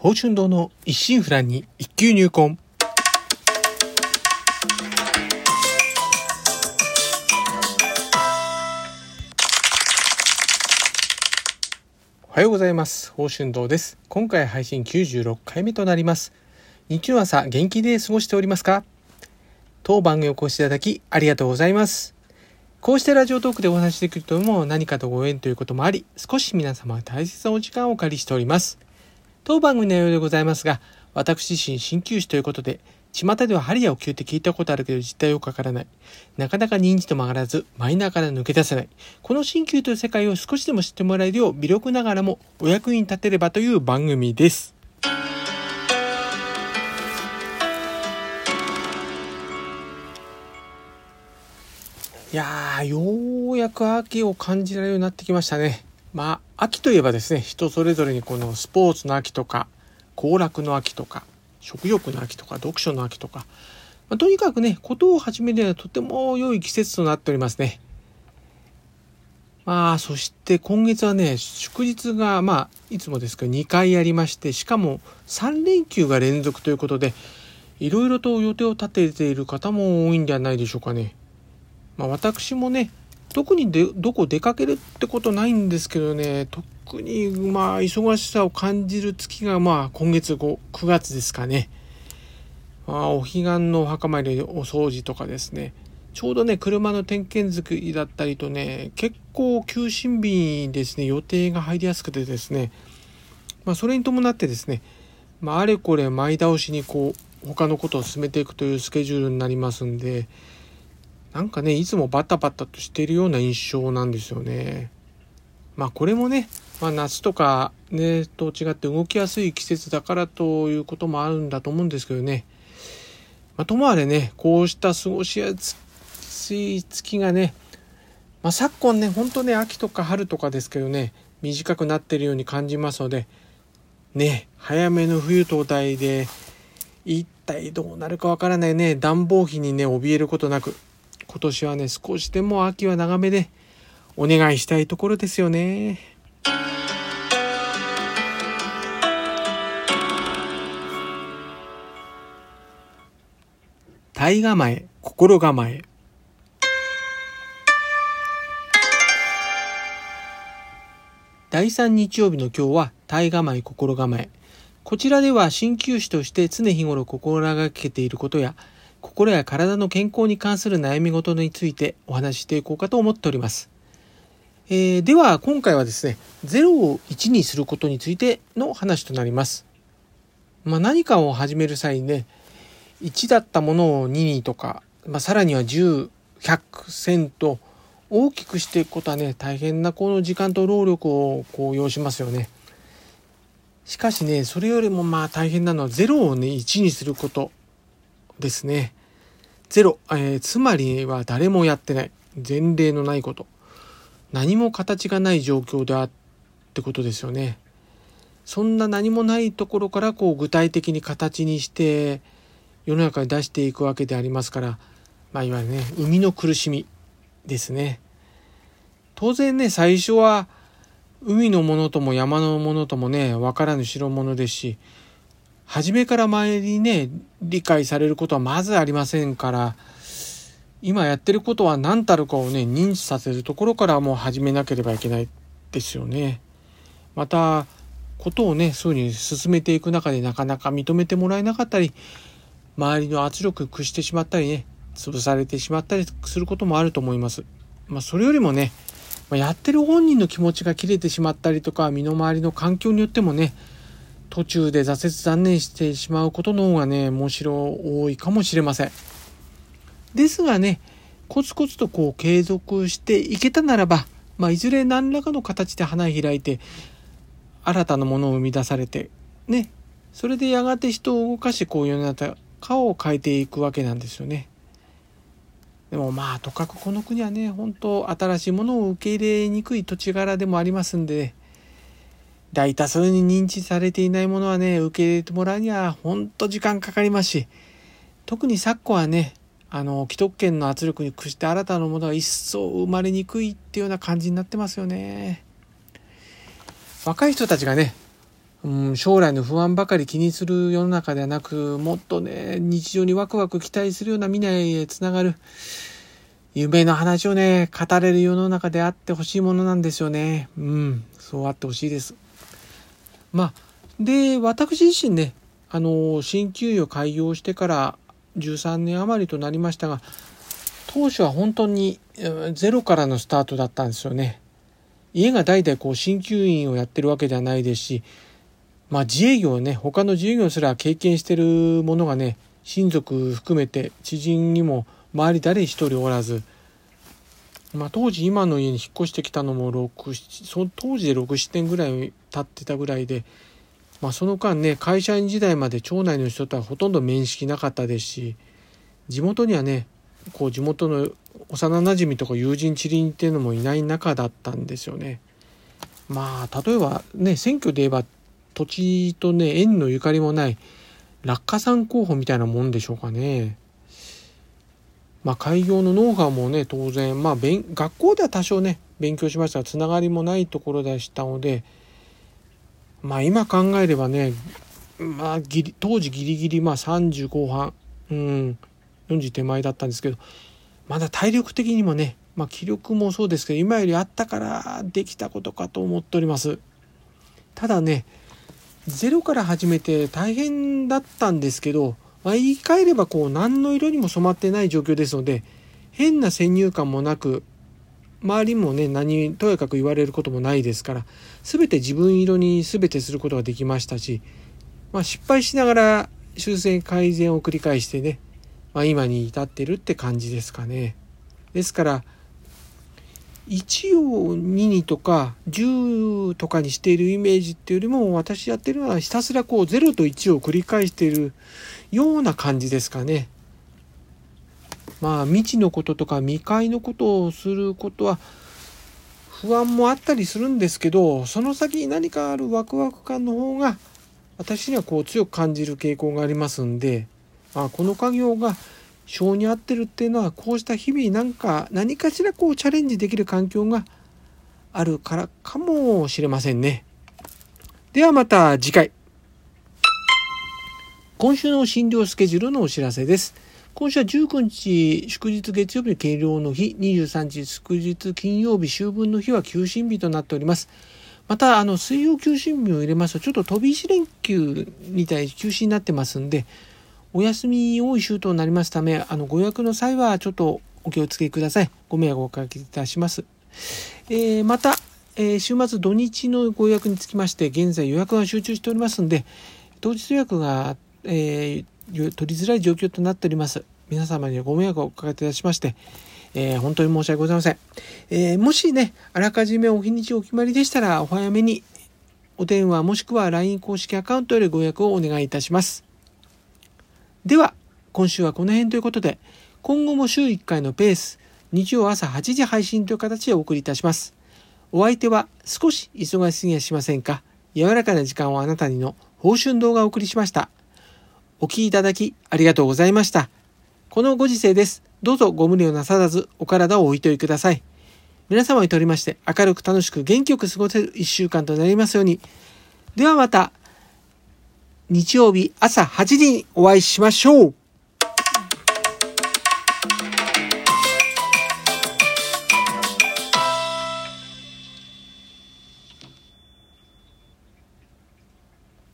宝春堂の一心不乱に一級入魂。おはようございます。宝春堂です。今回配信96回目となります。日曜朝元気で過ごしておりますか？当番組をお越しいただきありがとうございます。こうしてラジオトークでお話しできるとも何かとご縁ということもあり、少し皆様大切なお時間をお借りしております。当番組の内容でございますが、私自身鍼灸師ということで、巷では針やお灸って聞いたことあるけど実態よくわからない。なかなか認知と曲がらず、マイナーから抜け出せない。この鍼灸という世界を少しでも知ってもらえるよう、微力ながらもお役に立てればという番組です。いやー、ようやく秋を感じられるようになってきましたね。まあ、秋といえばですね、人それぞれにこのスポーツの秋とか、行楽の秋とか、食欲の秋とか、読書の秋とか、まあ、とにかくね、ことを始めるにはとても良い季節となっておりますね。まあ、そして今月はね、祝日が、まあ、いつもですけど2回ありまして、しかも3連休が連続ということで、いろいろと予定を立てている方も多いんではないでしょうかね。まあ、私もね、特にでどこ出かけるってことないんですけどね、特にまあ忙しさを感じる月がまあ今月 5, 9月ですかね。まあ、お彼岸のお墓参りお掃除とかですね。ちょうどね、車の点検作りだったりとね、結構休診日にですね、予定が入りやすくてですね、まあそれに伴ってですね、まああれこれ前倒しにこう、他のことを進めていくというスケジュールになりますんで、なんかね、いつもバタバタとしてるような印象なんですよね。まあこれもね、まあ夏とかね、と違って動きやすい季節だからということもあるんだと思うんですけどね。まあともあれね、こうした過ごしやすい月がね、まあ昨今ね、ほんとね、秋とか春とかですけどね、短くなってるように感じますので、ね、早めの冬到来で、一体どうなるかわからないね、暖房費にね、怯えることなく、今年はね、少しでも秋は長めでお願いしたいところですよね。体構え、心構え。第3日曜日の今日は体構え、心構え。こちらでは鍼灸師として常日頃心がけていることや心や体の健康に関する悩み事についてお話ししていこうかと思っております。えー、では今回はですね、0を1にすることについての話となります。まあ、何かを始める際にね、1だったものを2にとか、まあ、さらには10、100、1000と大きくしていくことはね、大変なこの時間と労力をこう要しますよね。しかしね、それよりもまあ大変なのは0をね、1にすることですね。ゼロ、えー、つまりは誰もやってない。前例のないこと。何も形がない状況であってことですよね。そんな何もないところからこう具体的に形にして世の中に出していくわけでありますから、まあいわゆるね、生みの苦しみですね。当然ね、最初は海のものとも山のものともね、わからぬ代物ですし、初めから前にね、理解されることはまずありませんから、今やってることは何たるかをね、認知させるところからもう始めなければいけないですよね。また、ことをね、そういうふうに進めていく中でなかなか認めてもらえなかったり、周りの圧力に屈してしまったりね、潰されてしまったりすることもあると思います。まあ、それよりもね、ま、やってる本人の気持ちが切れてしまったりとか、身の回りの環境によってもね、途中で挫折残念してしまうことの方がね、むしろ多いかもしれません。ですがね、コツコツとこう継続していけたならば、まあ、いずれ何らかの形で花開いて、新たなものを生み出されて、ね、それでやがて人を動かしこう世の中を変えていくわけなんですよね。でもまあ、とかくこの国はね、本当新しいものを受け入れにくい土地柄でもありますんで、ね大多数に認知されていないものはね、受け入れてもらうには本当時間かかりますし、特に昨今はね、あの、既得権の圧力に屈して新たなものが一層生まれにくいっていうような感じになってますよね。若い人たちがね、うん、将来の不安ばかり気にする世の中ではなく、もっとね、日常にワクワク期待するような未来へつながる、夢の話をね、語れる世の中であってほしいものなんですよね。うん、そうあってほしいです。まあ、で、私自身ね、あの、鍼灸医を開業してから13年余りとなりましたが、当初は本当にゼロからのスタートだったんですよね。家が代々こう鍼灸院をやってるわけではないですし、まあ自営業ね、他の自営業すら経験してるものがね、親族含めて知人にも周り誰一人おらず、まあ当時今の家に引っ越してきたのも6、そ当時で6、7年ぐらい経ってたぐらいで、まあその間ね、会社員時代まで町内の人とはほとんど面識なかったですし、地元にはね、こう地元の幼なじみとか友人知人っていうのもいない中だったんですよね。まあ例えばね選挙で言えば土地とね縁のゆかりもない落下山候補みたいなもんでしょうかね。まあ開業のノウハウもね当然まあ学校では多少ね勉強しましたがつながりもないところでしたのでまあ今考えればねまあギリ当時ギリギリまあ30後半うん40手前だったんですけどまだ体力的にもね、まあ、気力もそうですけど今よりあったからできたことかと思っております。ただねゼロから始めて大変だったんですけど、まあ、言い換えればこう何の色にも染まってない状況ですので変な先入観もなく周りもね何とやかく言われることもないですから全て自分色に全てすることができましたし、まあ、失敗しながら修正改善を繰り返してねまあ、今に至ってるって感じですかね。ですから1を2にとか10とかにしているイメージっていうよりも私やってるのはひたすらこう0と1を繰り返しているような感じですかね。まあ未知のこととか未開のことをすることは不安もあったりするんですけどその先に何かあるワクワク感の方が私にはこう強く感じる傾向がありますんであこの家業が性に合ってるっていうのはこうした日々なんか何かしらこうチャレンジできる環境があるからかもしれませんね。ではまた次回。今週の診療スケジュールのお知らせです。今週は19日祝日月曜日敬老の日、23日祝日金曜日秋分の日は休診日となっております。また、あの、水曜休診日を入れますと、ちょっと飛び石連休みたい休止になってますんで、お休み多い週となりますため、あの、ご予約の際はちょっとお気をつけください。ご迷惑をおかけいたします。えー、また、えー、週末土日のご予約につきまして、現在予約が集中しておりますので、当日予約が、えー、取りづらい状況となっております。皆様にご迷惑をおかけいたしまして、えー、本当に申し訳ございません。えー、もしね、あらかじめお日にちお決まりでしたら、お早めにお電話もしくは LINE 公式アカウントよりご予約をお願いいたします。では、今週はこの辺ということで、今後も週1回のペース、日曜朝8時配信という形でお送りいたします。お相手は少し忙しすぎやしませんか柔らかな時間をあなたにの報春動画をお送りしました。お聴きいただきありがとうございました。このご時世です。どうぞご無理をなさらずお体をおいといください。皆様にとりまして明るく楽しく元気よく過ごせる一週間となりますように。ではまた。日曜日朝8時にお会いしましょう。